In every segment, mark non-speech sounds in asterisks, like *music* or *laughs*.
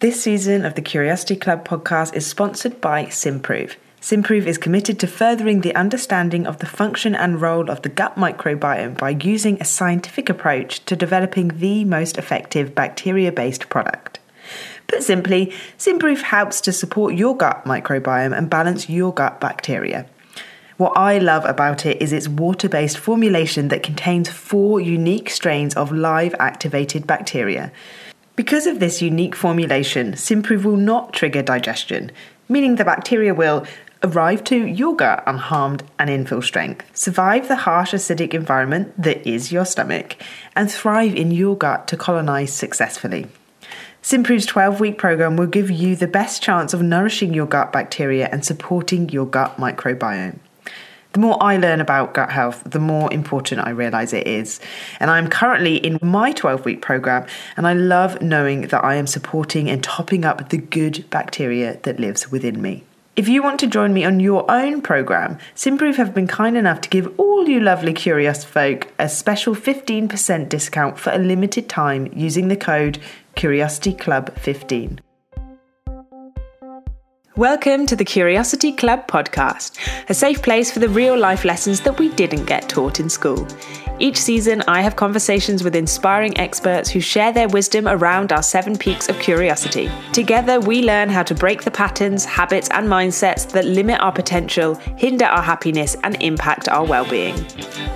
This season of the Curiosity Club podcast is sponsored by Simprove. Simprove is committed to furthering the understanding of the function and role of the gut microbiome by using a scientific approach to developing the most effective bacteria based product. Put simply, Simprove helps to support your gut microbiome and balance your gut bacteria. What I love about it is its water based formulation that contains four unique strains of live activated bacteria. Because of this unique formulation, Simprove will not trigger digestion, meaning the bacteria will arrive to your gut unharmed and in full strength, survive the harsh acidic environment that is your stomach, and thrive in your gut to colonize successfully. Simprove's 12 week program will give you the best chance of nourishing your gut bacteria and supporting your gut microbiome. The more I learn about gut health, the more important I realize it is. And I'm currently in my 12 week program, and I love knowing that I am supporting and topping up the good bacteria that lives within me. If you want to join me on your own program, Simprove have been kind enough to give all you lovely curious folk a special 15% discount for a limited time using the code CuriosityClub15. Welcome to the Curiosity Club podcast, a safe place for the real life lessons that we didn't get taught in school. Each season, I have conversations with inspiring experts who share their wisdom around our seven peaks of curiosity. Together, we learn how to break the patterns, habits, and mindsets that limit our potential, hinder our happiness, and impact our well being.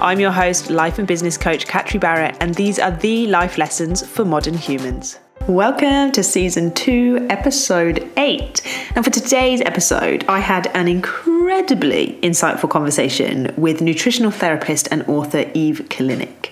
I'm your host, life and business coach Catri Barrett, and these are the life lessons for modern humans. Welcome to season two, episode eight. And for today's episode, I had an incredibly insightful conversation with nutritional therapist and author Eve Kalinik.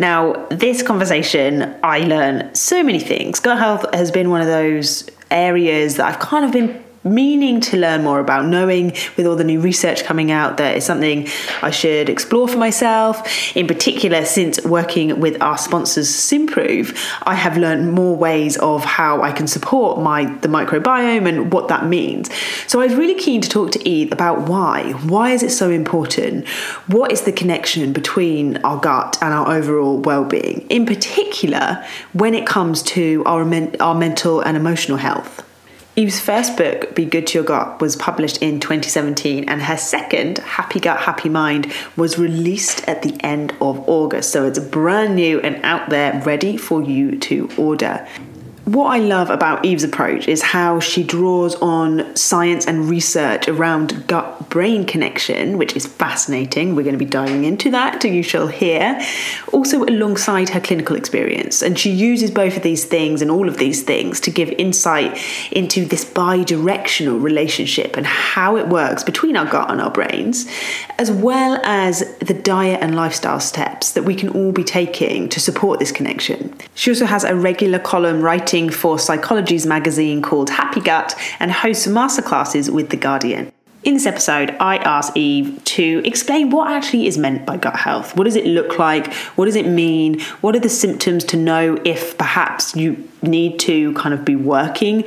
Now, this conversation, I learned so many things. Gut health has been one of those areas that I've kind of been meaning to learn more about, knowing with all the new research coming out that it's something I should explore for myself. In particular, since working with our sponsors Simprove, I have learned more ways of how I can support my the microbiome and what that means. So I was really keen to talk to Eve about why. Why is it so important? What is the connection between our gut and our overall well-being? In particular, when it comes to our, men- our mental and emotional health. Eve's first book, Be Good to Your Gut, was published in 2017, and her second, Happy Gut, Happy Mind, was released at the end of August. So it's brand new and out there, ready for you to order what I love about Eve's approach is how she draws on science and research around gut brain connection, which is fascinating. We're going to be diving into that, you shall hear. Also, alongside her clinical experience. And she uses both of these things and all of these things to give insight into this bi directional relationship and how it works between our gut and our brains, as well as the diet and lifestyle steps that we can all be taking to support this connection. She also has a regular column writing writing for Psychologies magazine called Happy Gut and hosts masterclasses with The Guardian. In this episode, I asked Eve to explain what actually is meant by gut health. What does it look like? What does it mean? What are the symptoms to know if perhaps you need to kind of be working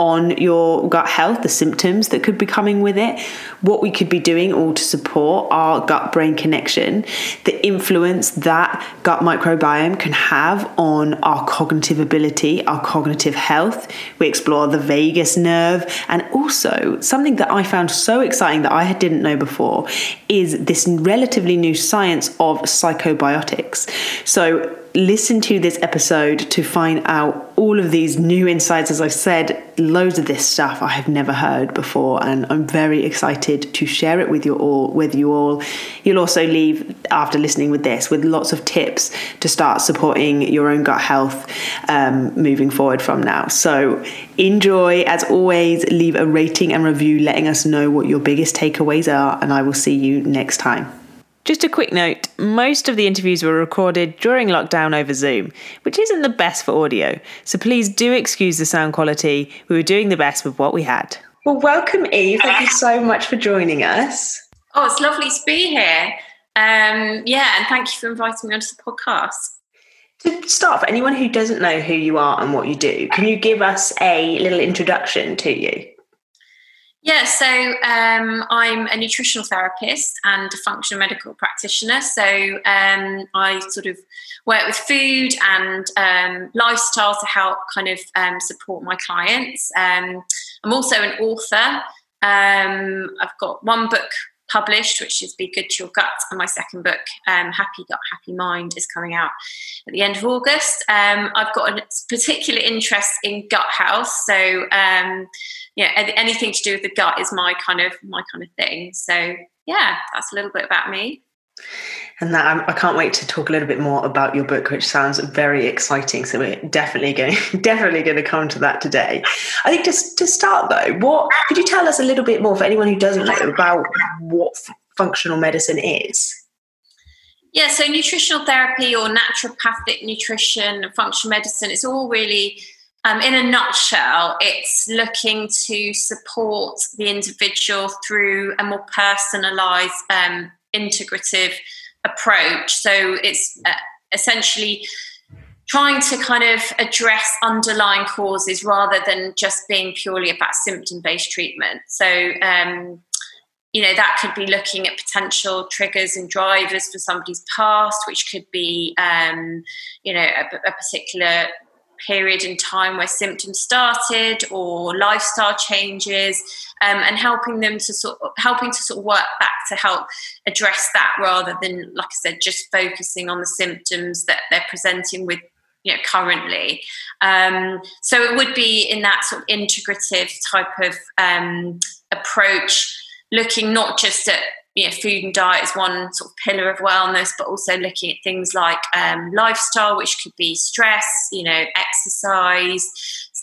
on your gut health, the symptoms that could be coming with it, what we could be doing all to support our gut brain connection, the influence that gut microbiome can have on our cognitive ability, our cognitive health. We explore the vagus nerve, and also something that I found so exciting that I didn't know before is this relatively new science of psychobiotics. So, listen to this episode to find out all of these new insights. As I've said, loads of this stuff I have never heard before, and I'm very excited to share it with you all. With you all, you'll also leave after listening with this with lots of tips to start supporting your own gut health um, moving forward from now. So enjoy. As always, leave a rating and review, letting us know what your biggest takeaways are, and I will see you next time. Just a quick note most of the interviews were recorded during lockdown over Zoom, which isn't the best for audio, so please do excuse the sound quality. We were doing the best with what we had. Well, welcome, Eve. Thank you so much for joining us. Oh, it's lovely to be here. Um, yeah, and thank you for inviting me onto the podcast. To start, for anyone who doesn't know who you are and what you do, can you give us a little introduction to you? Yeah, so um, I'm a nutritional therapist and a functional medical practitioner. So um, I sort of work with food and um, lifestyle to help kind of um, support my clients. Um, I'm also an author. Um, I've got one book published, which is Be Good to Your Gut. And my second book, um, Happy Gut, Happy Mind, is coming out at the end of August. Um, I've got a particular interest in gut health. So, um, yeah, anything to do with the gut is my kind of my kind of thing. So, yeah, that's a little bit about me. And that I can not wait to talk a little bit more about your book, which sounds very exciting. So we're definitely going, *laughs* definitely going to come to that today. I think just to start though, what could you tell us a little bit more for anyone who doesn't know about what functional medicine is? Yeah, so nutritional therapy or naturopathic nutrition, functional medicine, it's all really um, in a nutshell, it's looking to support the individual through a more personalized um, integrative approach. So it's uh, essentially trying to kind of address underlying causes rather than just being purely about symptom based treatment. So, um, you know, that could be looking at potential triggers and drivers for somebody's past, which could be, um, you know, a, a particular period in time where symptoms started or lifestyle changes um, and helping them to sort of helping to sort of work back to help address that rather than like i said just focusing on the symptoms that they're presenting with you know currently. Um, so it would be in that sort of integrative type of um, approach looking not just at you know, food and diet is one sort of pillar of wellness, but also looking at things like um, lifestyle, which could be stress, you know, exercise,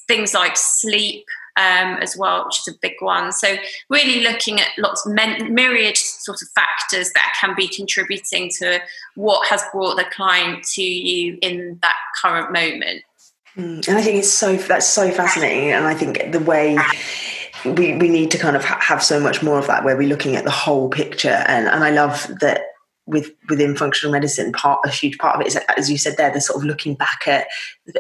things like sleep um, as well, which is a big one. So really looking at lots of myriad sort of factors that can be contributing to what has brought the client to you in that current moment. Mm, and I think it's so that's so fascinating, and I think the way we, we need to kind of ha- have so much more of that where we're looking at the whole picture. And, and i love that with within functional medicine part a huge part of it is as you said there the sort of looking back at,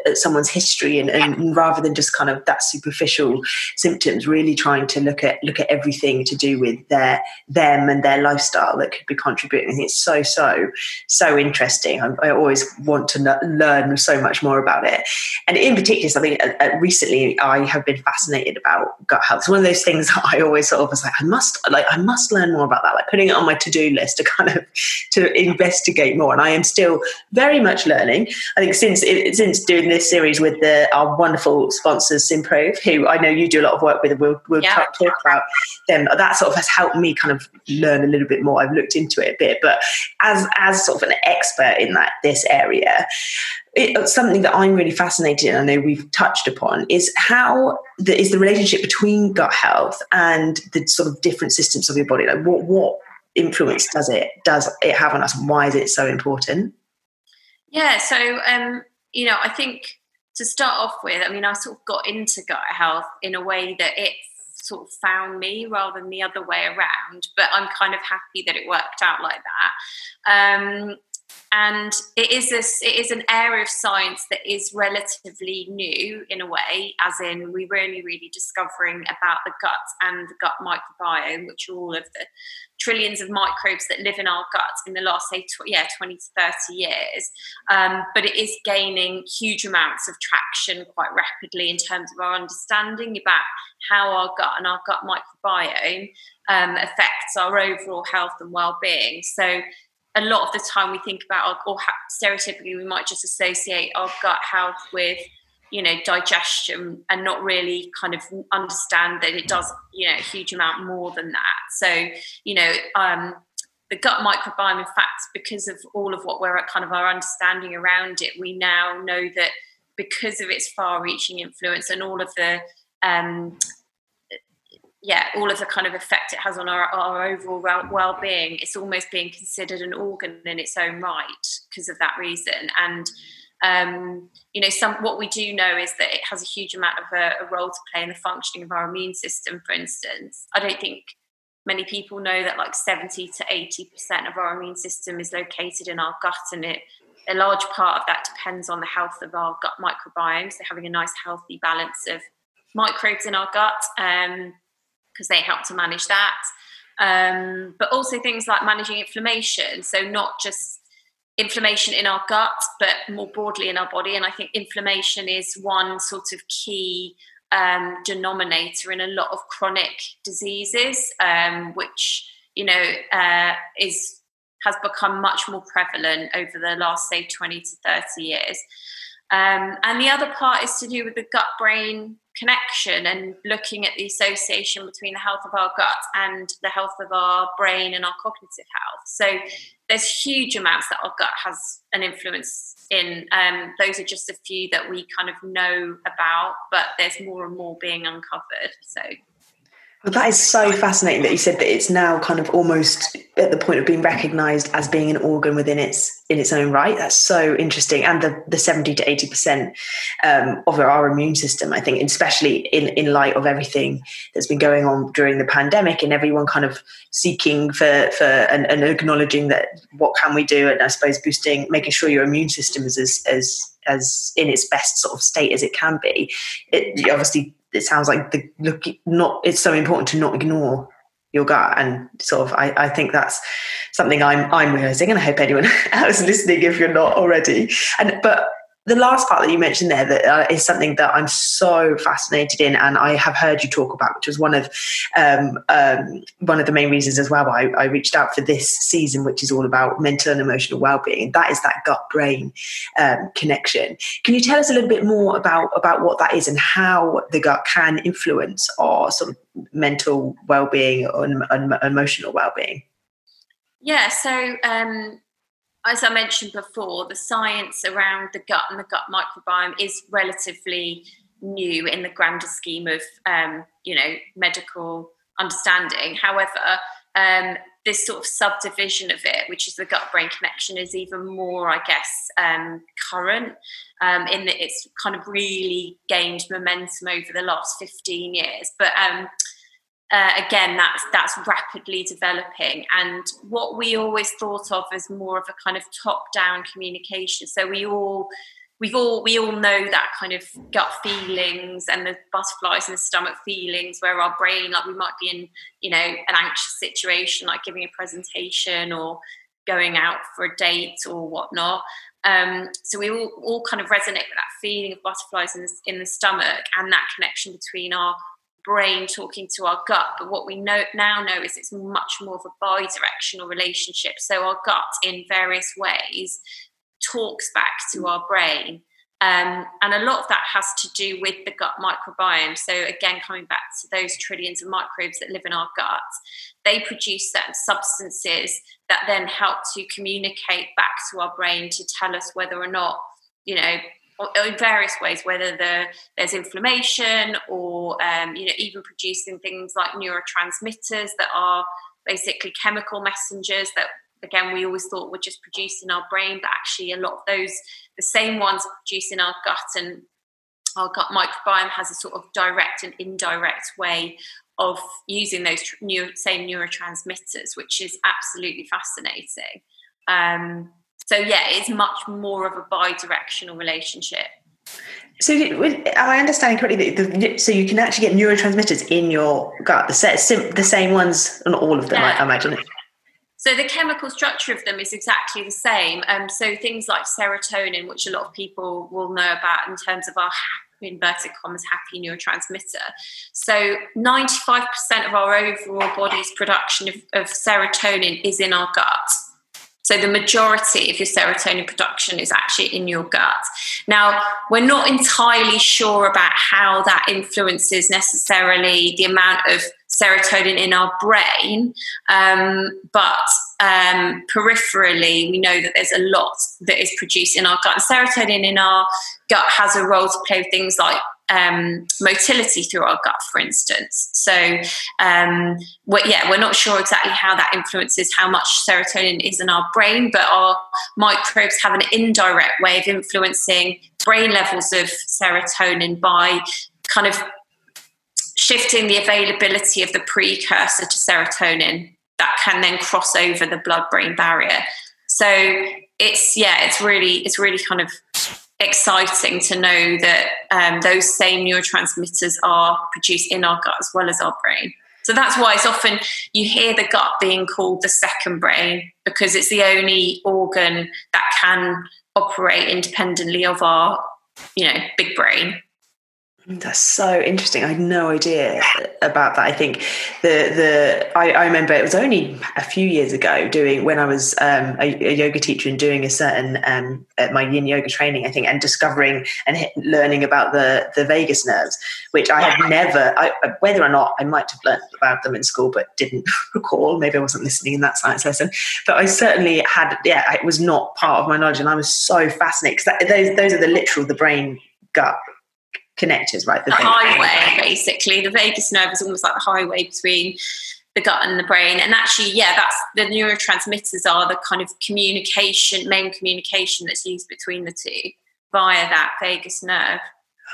at someone's history and, and, rather than just kind of that superficial symptoms really trying to look at look at everything to do with their them and their lifestyle that could be contributing. It's so so so interesting. I, I always want to learn so much more about it. And in particular something uh, uh, recently I have been fascinated about gut health. It's one of those things *laughs* that I always sort of was like I must like I must learn more about that. Like putting it on my to-do list to kind of to investigate more. And I am still very much learning. I think since since doing this series with the, our wonderful sponsors, Simprove, who I know you do a lot of work with, and we'll, we'll yeah. talk, talk about them. That sort of has helped me kind of learn a little bit more. I've looked into it a bit, but as as sort of an expert in that this area, something that I'm really fascinated in, I know we've touched upon, is how the, is the relationship between gut health and the sort of different systems of your body. Like what what influence does it does it have on us? And why is it so important? Yeah so um you know i think to start off with i mean i sort of got into gut health in a way that it sort of found me rather than the other way around but i'm kind of happy that it worked out like that. Um and it is this it is an area of science that is relatively new in a way as in we were only really discovering about the gut and the gut microbiome which are all of the trillions of microbes that live in our gut in the last say tw- yeah 20 to 30 years. Um, but it is gaining huge amounts of traction quite rapidly in terms of our understanding about how our gut and our gut microbiome um, affects our overall health and well-being. So a lot of the time we think about our, or stereotypically we might just associate our gut health with you know digestion and not really kind of understand that it does you know a huge amount more than that. So you know um, the gut microbiome in fact because of all of what we're at kind of our understanding around it we now know that because of its far reaching influence and all of the um, yeah, all of the kind of effect it has on our, our overall well being, it's almost being considered an organ in its own right because of that reason. And um, you know, some what we do know is that it has a huge amount of a, a role to play in the functioning of our immune system. For instance, I don't think many people know that like 70 to 80 percent of our immune system is located in our gut, and it a large part of that depends on the health of our gut microbiome. So having a nice, healthy balance of microbes in our gut. Um, because they help to manage that. Um, but also things like managing inflammation. So, not just inflammation in our gut, but more broadly in our body. And I think inflammation is one sort of key um, denominator in a lot of chronic diseases, um, which you know uh, is has become much more prevalent over the last say 20 to 30 years. Um, and the other part is to do with the gut brain connection and looking at the association between the health of our gut and the health of our brain and our cognitive health. So there's huge amounts that our gut has an influence in. Um, those are just a few that we kind of know about, but there's more and more being uncovered. So well, that is so fascinating that you said that it's now kind of almost at the point of being recognised as being an organ within its in its own right. That's so interesting, and the the seventy to eighty percent um, of our immune system, I think, especially in in light of everything that's been going on during the pandemic, and everyone kind of seeking for for and, and acknowledging that what can we do, and I suppose boosting, making sure your immune system is as as as in its best sort of state as it can be. It obviously it sounds like the look not it's so important to not ignore your gut. And sort of I, I think that's something I'm I'm realizing and I hope anyone *laughs* else listening if you're not already. And but the last part that you mentioned there that uh, is something that I'm so fascinated in, and I have heard you talk about, which was one of um, um, one of the main reasons as well. I, I, reached out for this season, which is all about mental and emotional well-being. That is that gut-brain um, connection. Can you tell us a little bit more about about what that is and how the gut can influence our sort of mental well-being and, and emotional well-being? Yeah, so um, as I mentioned before, the science around the gut and the gut microbiome is relatively new in the grander scheme of um, you know medical understanding. However, um, this sort of subdivision of it, which is the gut brain connection, is even more, I guess, um, current um, in that it's kind of really gained momentum over the last 15 years. But um, uh, again, that's that's rapidly developing, and what we always thought of as more of a kind of top-down communication. So we all we've all we all know that kind of gut feelings and the butterflies in the stomach feelings where our brain like we might be in you know an anxious situation like giving a presentation or going out for a date or whatnot um, so we all, all kind of resonate with that feeling of butterflies in the, in the stomach and that connection between our brain talking to our gut. But what we know now know is it's much more of a bi-directional relationship. So our gut, in various ways, talks back to our brain. Um, and a lot of that has to do with the gut microbiome. So, again, coming back to those trillions of microbes that live in our gut, they produce certain substances that then help to communicate back to our brain to tell us whether or not, you know, in various ways, whether the, there's inflammation or um, you know even producing things like neurotransmitters that are basically chemical messengers that again we always thought were just produced in our brain, but actually a lot of those the same ones are produced in our gut and our gut microbiome has a sort of direct and indirect way of using those new, same neurotransmitters, which is absolutely fascinating. Um, so yeah, it's much more of a bi-directional relationship. So, am I understanding correctly that the, so you can actually get neurotransmitters in your gut, the, set, the same ones, not all of them, yeah. I, imagine. So the chemical structure of them is exactly the same. Um, so things like serotonin, which a lot of people will know about in terms of our inverted commas happy neurotransmitter. So 95% of our overall body's production of, of serotonin is in our gut. So the majority of your serotonin production is actually in your gut. Now, we're not entirely sure about how that influences necessarily the amount of serotonin in our brain, um, but um, peripherally, we know that there's a lot that is produced in our gut. And serotonin in our gut has a role to play with things like um, motility through our gut, for instance. So, um, we're, yeah, we're not sure exactly how that influences how much serotonin is in our brain, but our microbes have an indirect way of influencing brain levels of serotonin by kind of shifting the availability of the precursor to serotonin that can then cross over the blood brain barrier. So it's yeah, it's really it's really kind of exciting to know that um, those same neurotransmitters are produced in our gut as well as our brain. So that's why it's often you hear the gut being called the second brain because it's the only organ that can operate independently of our, you know, big brain. That's so interesting. I had no idea about that. I think the the I, I remember it was only a few years ago doing when I was um, a, a, yoga teacher and doing a certain um, at my yin yoga training. I think and discovering and learning about the the vagus nerves, which I had never. I, whether or not I might have learned about them in school, but didn't *laughs* recall. Maybe I wasn't listening in that science lesson. But I certainly had. Yeah, it was not part of my knowledge, and I was so fascinated because those those are the literal the brain gut connectors, right? The, the highway, basically. The vagus nerve is almost like the highway between the gut and the brain. And actually, yeah, that's the neurotransmitters are the kind of communication, main communication that's used between the two via that vagus nerve.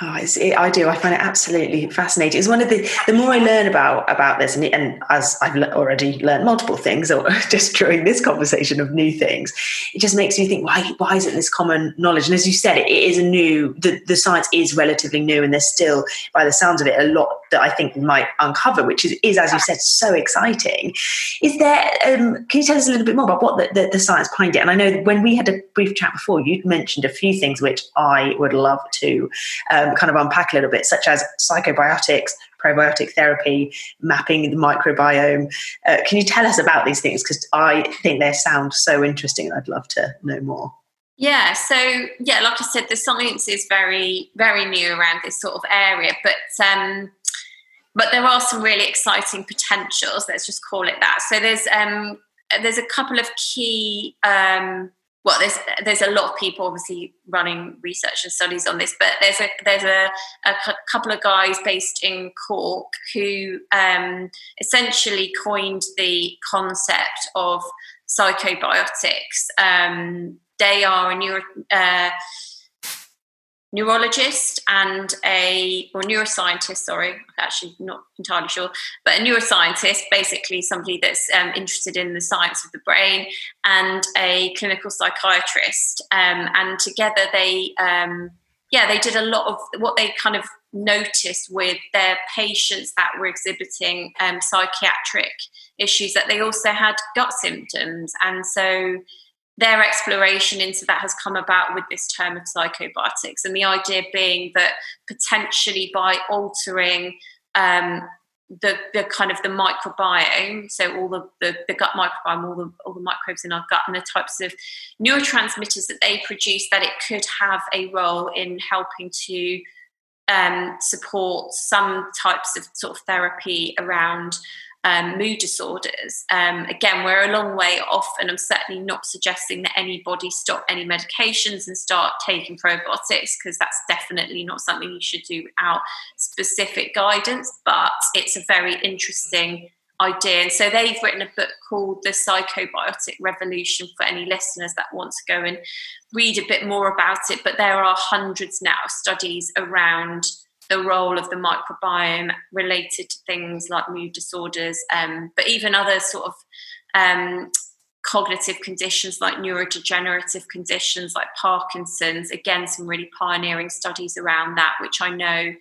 Oh, it, I do. I find it absolutely fascinating. It's one of the the more I learn about about this, and, and as I've already learned multiple things, or *laughs* just during this conversation of new things, it just makes me think why why isn't this common knowledge? And as you said, it, it is a new. The, the science is relatively new, and there's still, by the sounds of it, a lot that I think might uncover, which is, is as you said, so exciting. Is there? Um, can you tell us a little bit more about what the, the, the science behind it? And I know when we had a brief chat before, you'd mentioned a few things which I would love to. Um, um, kind of unpack a little bit, such as psychobiotics, probiotic therapy, mapping the microbiome. Uh, can you tell us about these things? Because I think they sound so interesting I'd love to know more. Yeah, so yeah, like I said, the science is very, very new around this sort of area, but um, but there are some really exciting potentials. Let's just call it that. So there's um, there's a couple of key um, well, there's there's a lot of people obviously running research and studies on this, but there's a there's a, a couple of guys based in Cork who um, essentially coined the concept of psychobiotics. Um, they are a neuro, uh, neurologist and a or neuroscientist sorry i'm actually not entirely sure but a neuroscientist basically somebody that's um, interested in the science of the brain and a clinical psychiatrist. Um, and together they um, yeah they did a lot of what they kind of noticed with their patients that were exhibiting um, psychiatric issues that they also had gut symptoms. And so their exploration into that has come about with this term of psychobiotics, and the idea being that potentially by altering um, the, the kind of the microbiome, so all the, the, the, gut microbiome, all the, all the microbes in our gut, and the types of neurotransmitters that they produce, that it could have a role in helping to um, support some types of sort of therapy around um, mood disorders. Um, again, we're a long way off, and I'm certainly not suggesting that anybody stop any medications and start taking probiotics because that's definitely not something you should do without specific guidance. But it's a very interesting idea. And so they've written a book called The Psychobiotic Revolution for any listeners that want to go and read a bit more about it. But there are hundreds now of studies around the role of the microbiome related to things like mood disorders, um, but even other sort of um, cognitive conditions like neurodegenerative conditions like Parkinson's. Again, some really pioneering studies around that, which I know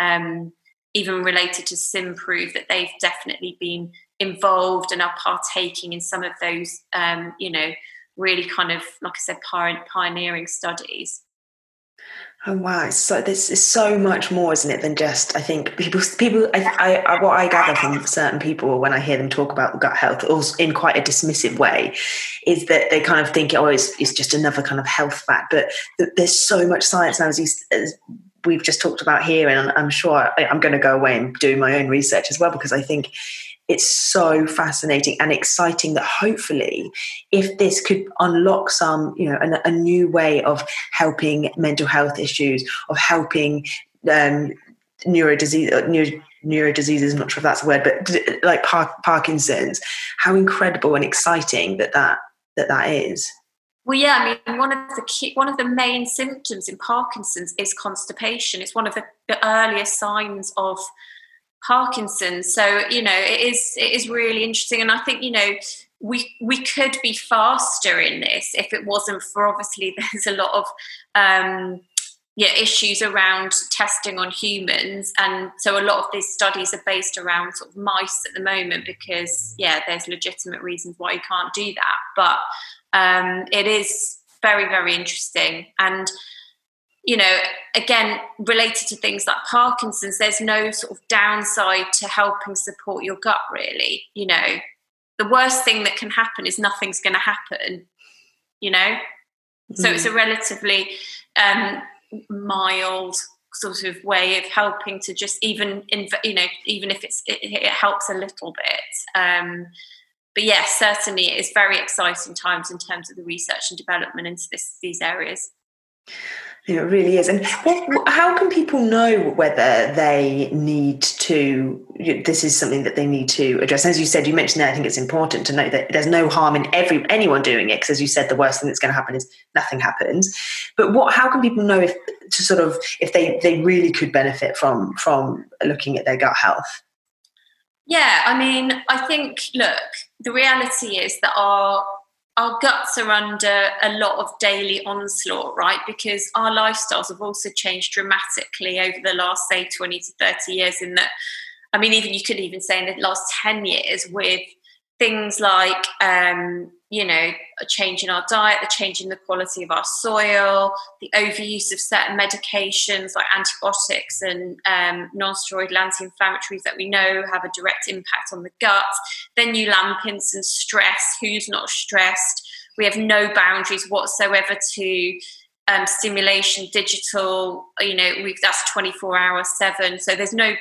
um, even related to Simprove that they've definitely been involved and are partaking in some of those, um, you know, really kind of, like I said, pioneering studies. Oh wow! So this is so much more, isn't it, than just I think people. People, I, I, what I gather from certain people when I hear them talk about gut health, also in quite a dismissive way, is that they kind of think, oh, it's, it's just another kind of health fact. But there's so much science now, as, you, as we've just talked about here, and I'm sure I, I'm going to go away and do my own research as well because I think it's so fascinating and exciting that hopefully if this could unlock some you know a, a new way of helping mental health issues of helping um, neurodisease uh, neuro, neurodiseases i'm not sure if that's a word but like parkinson's how incredible and exciting that that that that is well, yeah, I mean, one of the key, one of the main symptoms in Parkinson's is constipation. It's one of the, the earliest signs of Parkinson's. So you know, it is it is really interesting, and I think you know we we could be faster in this if it wasn't for obviously *laughs* there's a lot of um, yeah, issues around testing on humans, and so a lot of these studies are based around sort of mice at the moment because yeah, there's legitimate reasons why you can't do that, but um, it is very very interesting. And you know, again, related to things like Parkinson's, there's no sort of downside to helping support your gut, really. You know, the worst thing that can happen is nothing's going to happen, you know? Mm. So it's a mm. relatively um, mild sort of way of helping to just even, you know, even if it's, it, it helps a little bit. Um, but yes, certainly it is very exciting times in terms of the research and development into this, these areas. It really is. And what, how can people know whether they need to, this is something that they need to address? As you said, you mentioned that I think it's important to know that there's no harm in every anyone doing it, because as you said, the worst thing that's going to happen is nothing happens. But what, how can people know if to sort of, if they, they really could benefit from, from looking at their gut health? Yeah, I mean, I think, look, the reality is that our our guts are under a lot of daily onslaught, right? Because our lifestyles have also changed dramatically over the last, say, 20 to 30 years. In that, I mean, even you could even say in the last 10 years with things like um, you know a change in our diet the change in the quality of our soil the overuse of certain medications like antibiotics and um, non-steroidal anti-inflammatories that we know have a direct impact on the gut. Then you lamp in some stress who's not stressed. We have no boundaries whatsoever to um, stimulation digital you know we that's 24 hours 7 so there's no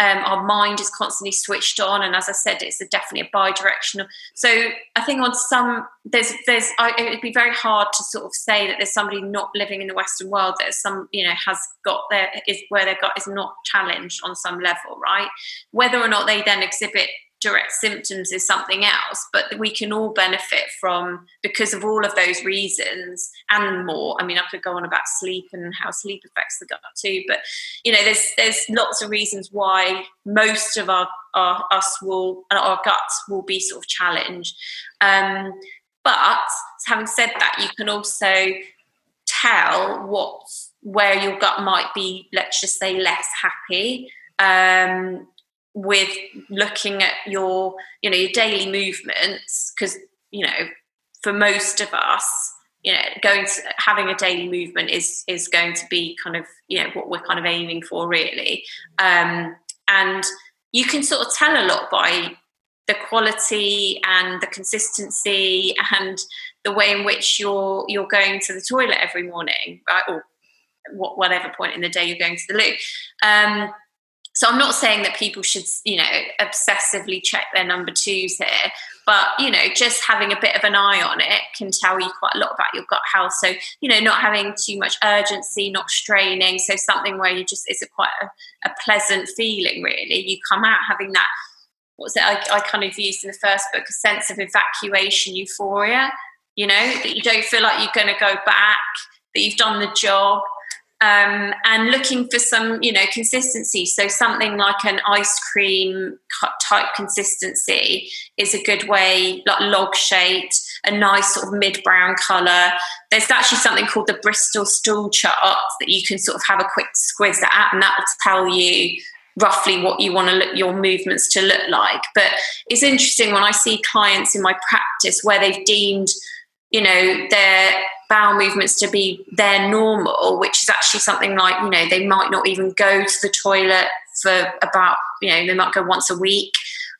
um, our mind is constantly switched on, and as I said, it's a definitely a bi-directional. So I think on some there's there's I, it'd be very hard to sort of say that there's somebody not living in the Western world that some you know has got their is where their gut is not challenged on some level, right? Whether or not they then exhibit direct symptoms is something else but we can all benefit from because of all of those reasons and more. I mean i could go on about sleep and how sleep affects the gut too but you know there's there's lots of reasons why most of our, our us will our guts will be sort of challenged. Um, but having said that you can also tell what where your gut might be let's just say less happy. Um, with looking at your you know your daily movements because you know for most of us you know going to having a daily movement is is going to be kind of you know what we're kind of aiming for really. Um, and you can sort of tell a lot by the quality and the consistency and the way in which you're you're going to the toilet every morning right or whatever point in the day you're going to the loo. Um, so I'm not saying that people should, you know, obsessively check their number twos here, but you know, just having a bit of an eye on it can tell you quite a lot about your gut health. So you know, not having too much urgency, not straining. So something where you just it's a quite a, a pleasant feeling. Really, you come out having that. What's it? I, I kind of used in the first book a sense of evacuation, euphoria. You know, that you don't feel like you're going to go back, that you've done the job um, and looking for some, you know, consistency. So something like an ice cream type consistency is a good way, like log shaped, a nice sort of mid brown color. There's actually something called the Bristol stool chart that you can sort of have a quick squiz at, and that will tell you roughly what you want to look your movements to look like. But it's interesting when I see clients in my practice where they've deemed you know their bowel movements to be their normal which is actually something like you know they might not even go to the toilet for about you know they might go once a week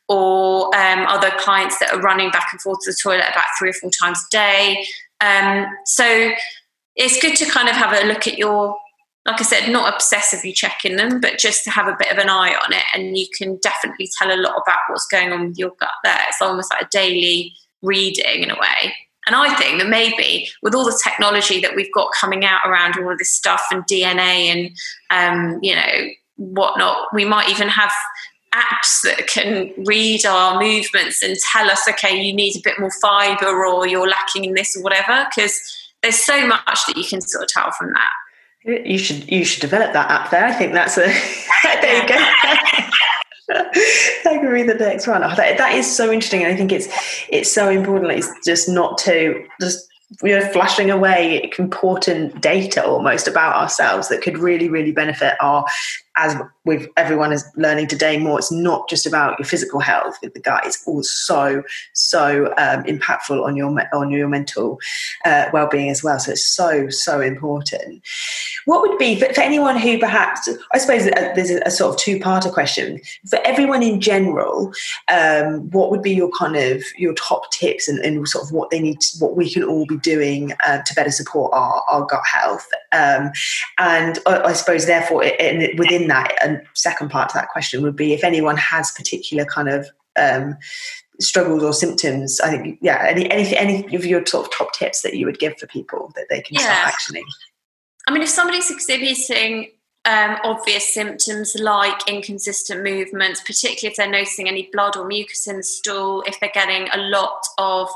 or um, other clients that are running back and forth to the toilet about three or four times a day. Um, so it's good to kind of have a look at your like i said not obsessively checking them but just to have a bit of an eye on it. And you can definitely tell a lot about what's going on with your gut there. It's almost like a daily reading in a way and I think that maybe with all the technology that we've got coming out around all of this stuff and DNA and, um, you know, whatnot, we might even have apps that can read our movements and tell us, okay, you need a bit more fiber or you're lacking in this or whatever, because there's so much that you can sort of tell from that. You should you should develop that app there. I think that's a *laughs* there you go. *laughs* *laughs* that could be the next one. Oh, that, that is so interesting. I think it's it's so important. It's just not to just we're flashing away important data almost about ourselves that could really really benefit our as with everyone is learning today more it's not just about your physical health with the gut it's also so um, impactful on your on your mental uh, well-being as well. So it's so so important. What would be for, for anyone who perhaps i suppose uh, there's a, a, sort of two-parter question. For everyone in general um, what would be your kind of your top tips and, and sort of what they need to, what we can all be doing uh, to better support our, our gut health. Um, and I, I, suppose, therefore, it, it, within that, a second part to that question would be if anyone has particular kind of um, struggles or symptoms. I think, yeah, any, any, any of your sort of top tips that you would give for people that they can yeah. start actioning. I mean, if somebody's exhibiting um, obvious symptoms like inconsistent movements, particularly if they're noticing any blood or mucus in the stool, if they're getting a lot of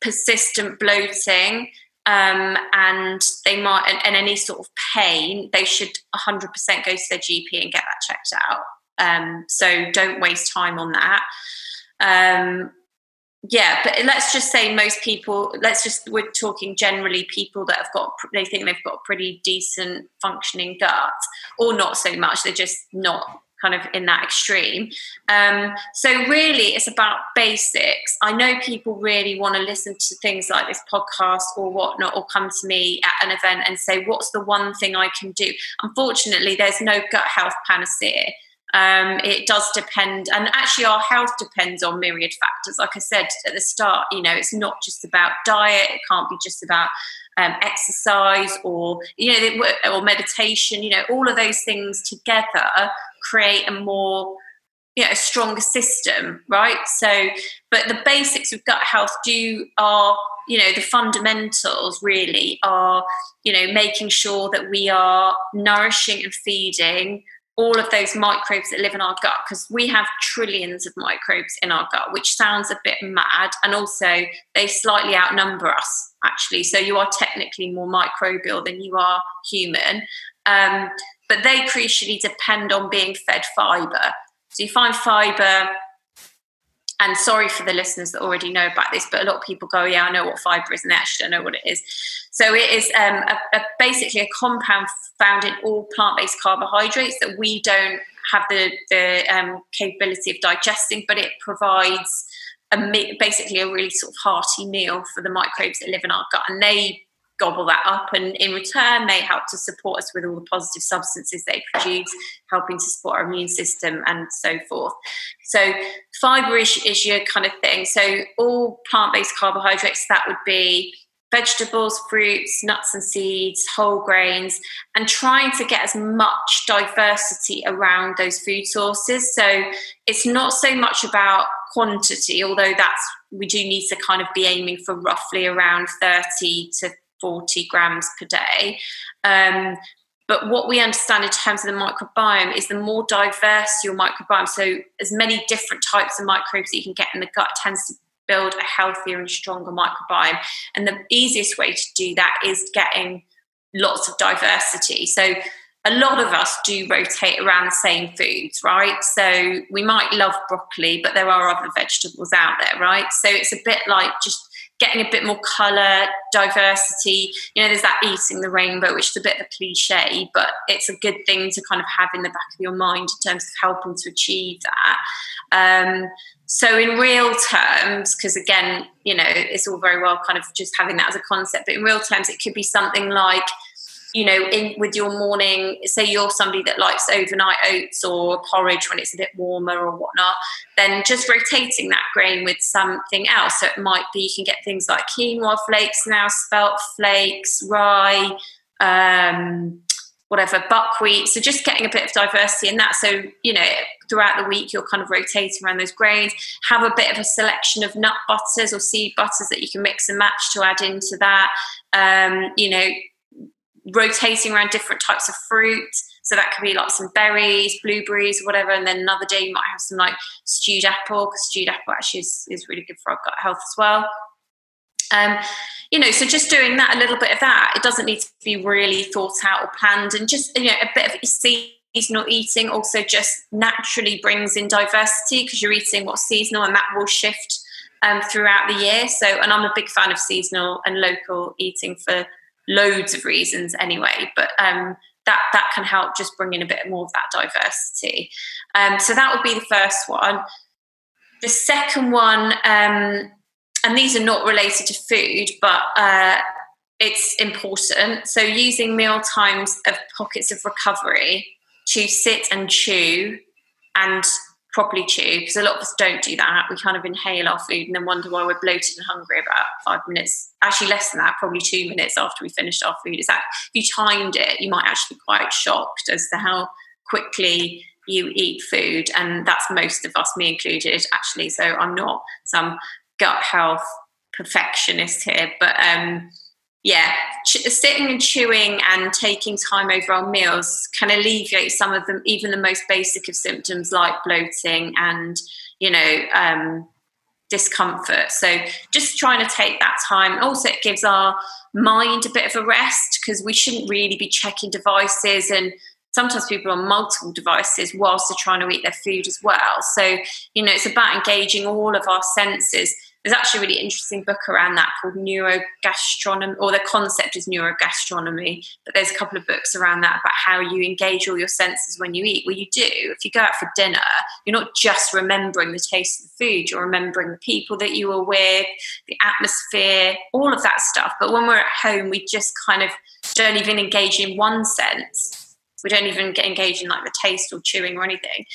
persistent bloating um, and they might and, and, any sort of pain they should 100% go to their gp and get that checked out. Um, so don't waste time on that. Um, yeah but let's just say most people let's just we're talking generally people that have got they think they've got a pretty decent functioning gut or not so much they're just not kind of in that extreme. Um, so really, it's about basics. I know people really want to listen to things like this podcast or whatnot, or come to me at an event and say, "What's the one thing I can do?" Unfortunately, there's no gut health panacea. Um, it does depend, and actually, our health depends on myriad factors. Like I said at the start, you know, it's not just about diet. It can't be just about um, exercise or you know or meditation. You know, all of those things together create a more you know, a stronger system, right? So, but the basics of gut health do are, you know, the fundamentals really are, you know, making sure that we are nourishing and feeding all of those microbes that live in our gut because we have trillions of microbes in our gut, which sounds a bit mad. And also, they slightly outnumber us, actually. So, you are technically more microbial than you are human. Um, but they crucially depend on being fed fiber. So you find fiber, and sorry for the listeners that already know about this, but a lot of people go, "Yeah, I know what fiber is," and they actually don't know what it is. So it is um, a, a, basically a compound found in all plant-based carbohydrates that we don't have the the um, capability of digesting, but it provides a, basically a really sort of hearty meal for the microbes that live in our gut, and they gobble that up. And in return, they help to support us with all the positive substances they produce, helping to support our immune system and so forth. So, fiber is, is your kind of thing. So, all plant based carbohydrates, that would be vegetables, fruits, nuts and seeds, whole grains, and trying to get as much diversity around those food sources. So, it's not so much about quantity, although that's we do need to kind of be aiming for roughly around 30 to 40 grams per day. Um, but what we understand in terms of the microbiome is the more diverse your microbiome, so as many different types of microbes that you can get in the gut tends to build a healthier and stronger microbiome. And the easiest way to do that is getting lots of diversity. So a lot of us do rotate around the same foods, right? So we might love broccoli, but there are other vegetables out there, right? So it's a bit like just getting a bit more colour, diversity. You know, there's that eating the rainbow, which is a bit of a cliche, but it's a good thing to kind of have in the back of your mind in terms of helping to achieve that. Um, so, in real terms, because again, you know, it's all very well kind of just having that as a concept, but in real terms, it could be something like you know, in with your morning, say you're somebody that likes overnight oats or porridge when it's a bit warmer or whatnot, then just rotating that grain with something else. So it might be you can get things like quinoa flakes now, spelt flakes, rye, um, whatever, buckwheat. So just getting a bit of diversity in that. So, you know, throughout the week, you're kind of rotating around those grains. Have a bit of a selection of nut butters or seed butters that you can mix and match to add into that. Um, you know, rotating around different types of fruit. So that could be like some berries, blueberries, whatever. And then another day you might have some like stewed apple, because stewed apple actually is, is really good for our gut health as well. Um, you know, so just doing that, a little bit of that, it doesn't need to be really thought out or planned, and just you know, a bit of seasonal eating also just naturally brings in diversity because you're eating what's seasonal, and that will shift um, throughout the year. So, and I'm a big fan of seasonal and local eating for loads of reasons anyway. But um, that that can help just bring in a bit more of that diversity. Um, so that would be the first one. The second one, um, and these are not related to food, but uh, it's important. So using meal times of pockets of recovery to sit and chew and properly chew because a lot of us don't do that. We kind of inhale our food and then wonder why we're bloated and hungry about five minutes, actually less than that, probably two minutes after we finished our food. Is that if you timed it, you might actually be quite shocked as to how quickly you eat food. And that's most of us, me included, actually. So I'm not some gut health perfectionist here, but um, yeah, sitting and chewing and taking time over our meals can alleviate some of them, even the most basic of symptoms like bloating and, you know, um, discomfort. So just trying to take that time. Also, it gives our mind a bit of a rest because we shouldn't really be checking devices and sometimes people are on multiple devices whilst they're trying to eat their food as well. So, you know, it's about engaging all of our senses there's actually a really interesting book around that called neurogastronomy, or the concept is neurogastronomy. But there's a couple of books around that about how you engage all your senses when you eat. Well, you do. If you go out for dinner, you're not just remembering the taste of the food, you're remembering the people that you were with, the atmosphere, all of that stuff. But when we're at home, we just kind of don't even engage in one sense. We don't even get engaged in like the taste or chewing or anything.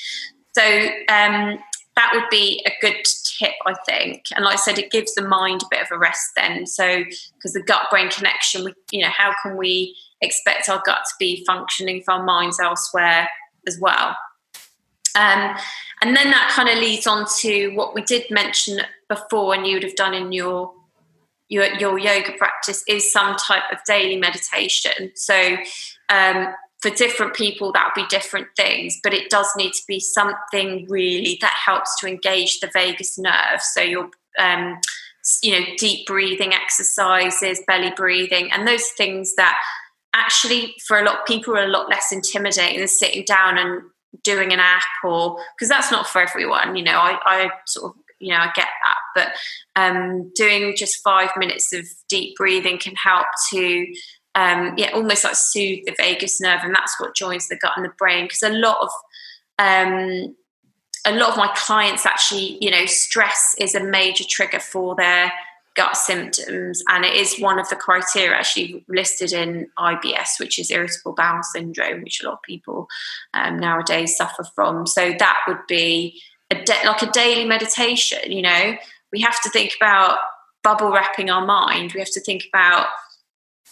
So um, that would be a good tip, I think. And like I said, it gives the mind a bit of a rest then. So, because the gut brain connection, you know, how can we expect our gut to be functioning if our mind's elsewhere as well? Um, and then that kind of leads on to what we did mention before, and you would have done in your your, your yoga practice is some type of daily meditation. So um, for different people that will be different things but it does need to be something really that helps to engage the vagus nerve. So your um, you know deep breathing exercises belly breathing and those things that actually for a lot of people are a lot less intimidating than sitting down and doing an app or because that's not for everyone you know I, I sort of you know i get that but um, doing just five minutes of deep breathing can help to um, yeah, almost like soothe the vagus nerve, and that's what joins the gut and the brain. Because a lot of um, a lot of my clients actually, you know, stress is a major trigger for their gut symptoms, and it is one of the criteria actually listed in IBS, which is irritable bowel syndrome, which a lot of people um, nowadays suffer from. So that would be a de- like a daily meditation. You know, we have to think about bubble wrapping our mind. We have to think about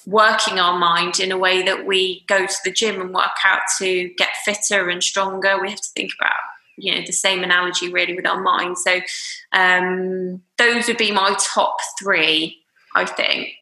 working our mind in a way that we go to the gym and work out to get fitter and stronger. We have to think about you know the same analogy really with our mind. So um, those would be my top three, I think.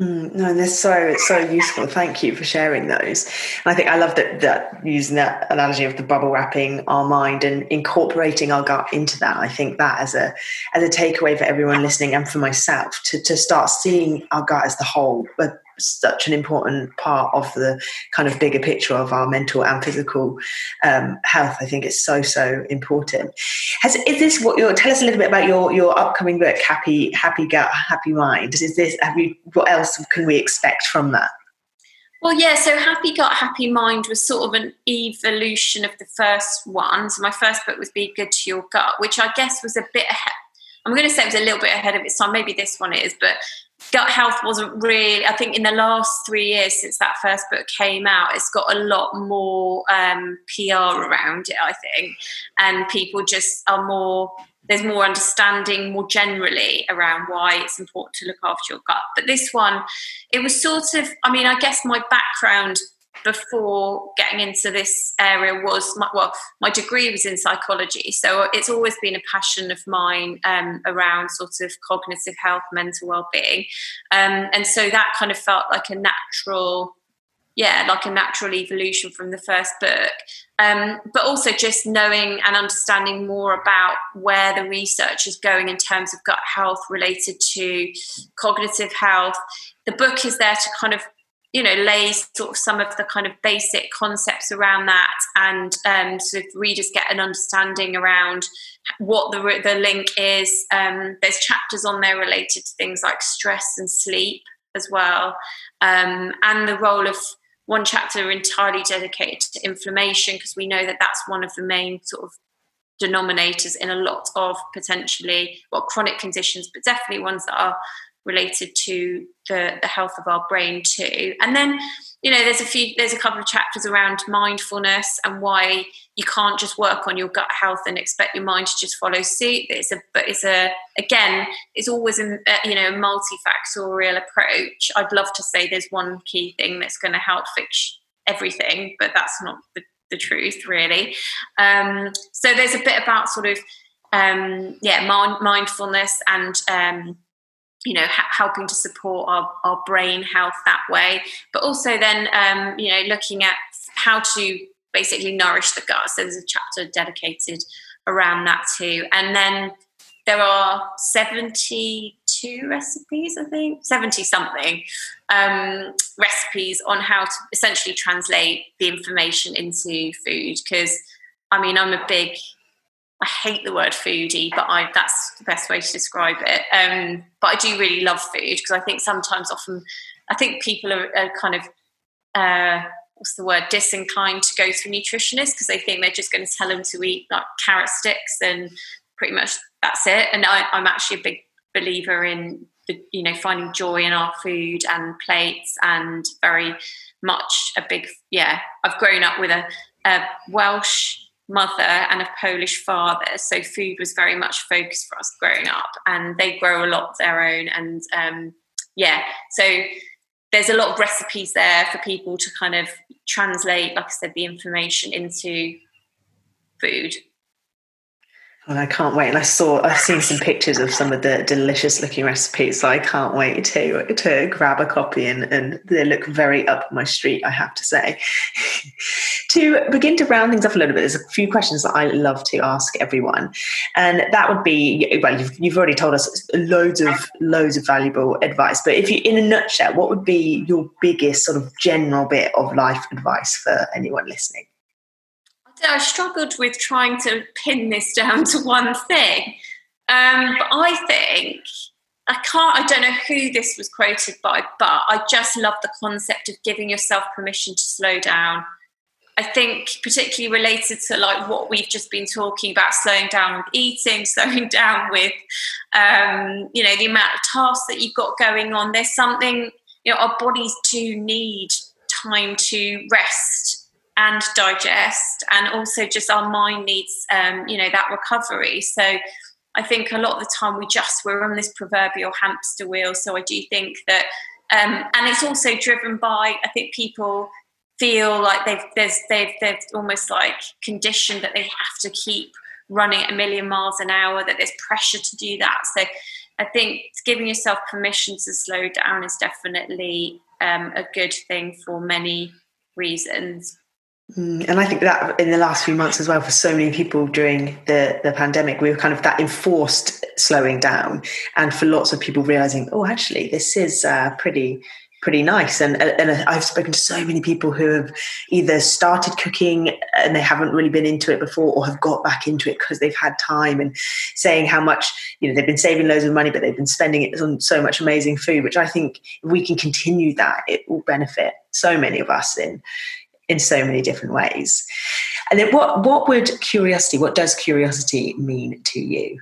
Mm, no, they're so so useful. Thank you for sharing those. And I think I love that that using that analogy of the bubble wrapping our mind and incorporating our gut into that. I think that as a as a takeaway for everyone listening and for myself to to start seeing our gut as the whole, but such an important part of the kind of bigger picture of our mental and physical um, health. I think it's so so important. Has is this what you're? Tell us a little bit about your your upcoming book, Happy Happy Gut, Happy Mind. Is this? Have you? What else can we expect from that? Well, yeah, so Happy Gut, Happy Mind was sort of an evolution of the first one. So my first book was Be Good to Your Gut, which I guess was a bit ahead. I'm going to say it was a little bit ahead of its time. Maybe this one is, but gut health wasn't really i think in the last three years since that first book came out it's got a lot more um, pr around it i think. And people just are more there's more understanding more generally around why it's important to look after your gut. But this one it was sort of i mean i guess my background before getting into this area was my, well my degree was in psychology. So it's always been a passion of mine um, around sort of cognitive health mental well-being. Um, and so that kind of felt like a natural yeah like a natural evolution from the first book. Um, but also just knowing and understanding more about where the research is going in terms of gut health related to cognitive health. The book is there to kind of you know lay sort of some of the kind of basic concepts around that and um, sort of readers get an understanding around what the, the link is. Um, there's chapters on there related to things like stress and sleep as well. Um, and the role of one chapter entirely dedicated to inflammation because we know that that's one of the main sort of denominators in a lot of potentially well chronic conditions but definitely ones that are related to the, the health of our brain too. And then, you know, there's a few, there's a couple of chapters around mindfulness and why you can't just work on your gut health and expect your mind to just follow suit. It's a, but it's a, again, it's always a, you know, a multifactorial approach. I'd love to say there's one key thing that's going to help fix everything, but that's not the, the truth really. Um, so there's a bit about sort of, um, yeah, mind, mindfulness and, um, you know ha- helping to support our, our brain health that way but also then um, you know looking at how to basically nourish the gut. So there's a chapter dedicated around that too. And then there are 72 recipes i think 70 something um, recipes on how to essentially translate the information into food because i mean i'm a big I hate the word foodie, but I that's the best way to describe it. Um, but I do really love food because I think sometimes, often, I think people are, are kind of uh, what's the word disinclined to go to a nutritionist because they think they're just going to tell them to eat like carrot sticks and pretty much that's it. And I, I'm actually a big believer in you know finding joy in our food and plates and very much a big yeah. I've grown up with a, a Welsh mother and a Polish father. So food was very much focused for us growing up, and they grow a lot of their own. And um, yeah, so there's a lot of recipes there for people to kind of translate, like I said, the information into food. And I can't wait. And I saw, I've seen some pictures of some of the delicious looking recipes. So I can't wait to to grab a copy, and, and they look very up my street. I have to say. *laughs* to begin to round things up a little bit, there's a few questions that I love to ask everyone, and that would be well, you've, you've already told us loads of loads of valuable advice. But if you, in a nutshell, what would be your biggest sort of general bit of life advice for anyone listening? I struggled with trying to pin this down to one thing. Um, but I think I can't, I don't know who this was quoted by, but I just love the concept of giving yourself permission to slow down. I think, particularly related to like what we've just been talking about, slowing down with eating, *laughs* slowing down with, um, you know, the amount of tasks that you've got going on. There's something, you know, our bodies do need time to rest and digest and also just our mind needs um, you know that recovery. So i think a lot of the time we just we're on this proverbial hamster wheel. So i do think that um, and it's also driven by i think people feel like they've there's they've they've almost like conditioned that they have to keep running a million miles an hour that there's pressure to do that. So i think giving yourself permission to slow down is definitely um, a good thing for many reasons Mm, and I think that in the last few months as well, for so many people during the, the pandemic, we were kind of that enforced slowing down. And for lots of people realizing, oh, actually, this is uh, pretty pretty nice. And, uh, and uh, I've spoken to so many people who have either started cooking and they haven't really been into it before or have got back into it because they've had time and saying how much, you know, they've been saving loads of money, but they've been spending it on so much amazing food, which I think if we can continue that, it will benefit so many of us in in so many different ways. And then what what would curiosity, what does curiosity mean to you?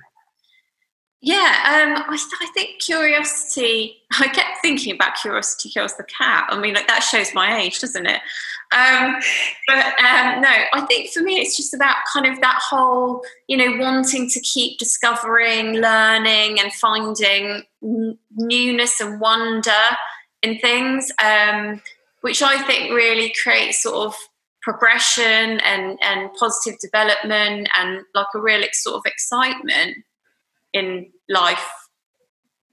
Yeah, um, I, I, think curiosity. I kept thinking about curiosity kills the cat. I mean, like that shows my age, doesn't it? Um, but um, no, I think for me, it's just about kind of that whole, you know, wanting to keep discovering, learning, and finding n- newness and wonder in things. Um, which I think really creates sort of progression and, and positive development and like a real sort of excitement in life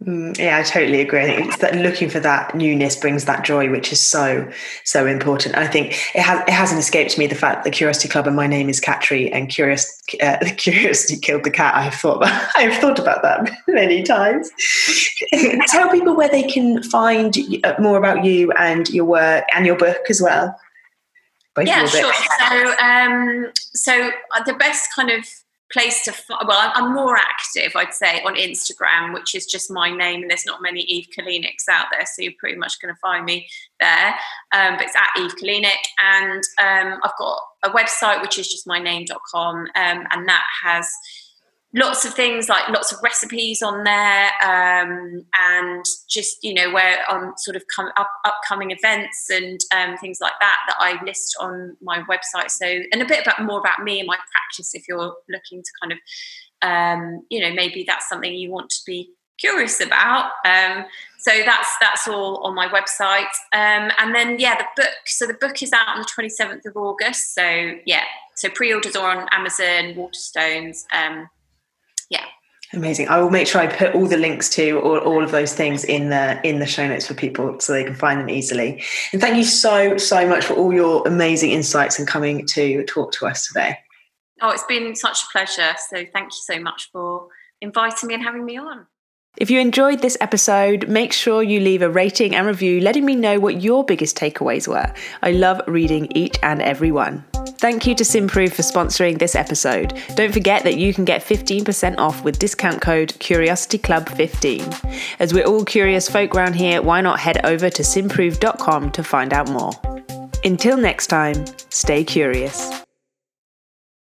Mm, yeah, I totally agree. It's that looking for that newness brings that joy, which is so so important. I think it has it hasn't escaped me the fact that Curiosity Club and my name is Catri and curious uh, *laughs* curiosity killed the cat. I have thought about, *laughs* I have thought about that *laughs* many times. Tell people where they can find uh, more about you and your work and your book as well. Both yeah, sure. So um, so uh, the best kind of place to find, well i'm more active i'd say on instagram which is just my name and there's not many eve kalinics out there so you're pretty much going to find me there. Um, but it's at eve kalinik and um, i've got a website which is just my name.com um, and that has lots of things like lots of recipes on there um, and just you know where on sort of come up, upcoming events and um, things like that that i list on my website. So and a bit about more about me and my practice if you're looking to kind of um, you know maybe that's something you want to be curious about. Um, so that's that's all on my website. Um, and then yeah the book. So the book is out on the 27th of august. So yeah. So pre-orders are on amazon waterstones um, yeah. Amazing. I will make sure i put all the links to all, all of those things in the in the show notes for people so they can find them easily. And thank you so so much for all your amazing insights and coming to talk to us today. Oh it's been such a pleasure. So thank you so much for inviting me and having me on if you enjoyed this episode, make sure you leave a rating and review letting me know what your biggest takeaways were. I love reading each and every one. Thank you to Simprove for sponsoring this episode. Don't forget that you can get 15% off with discount code CuriosityClub15. As we're all curious folk round here, why not head over to simprove.com to find out more. Until next time, stay curious.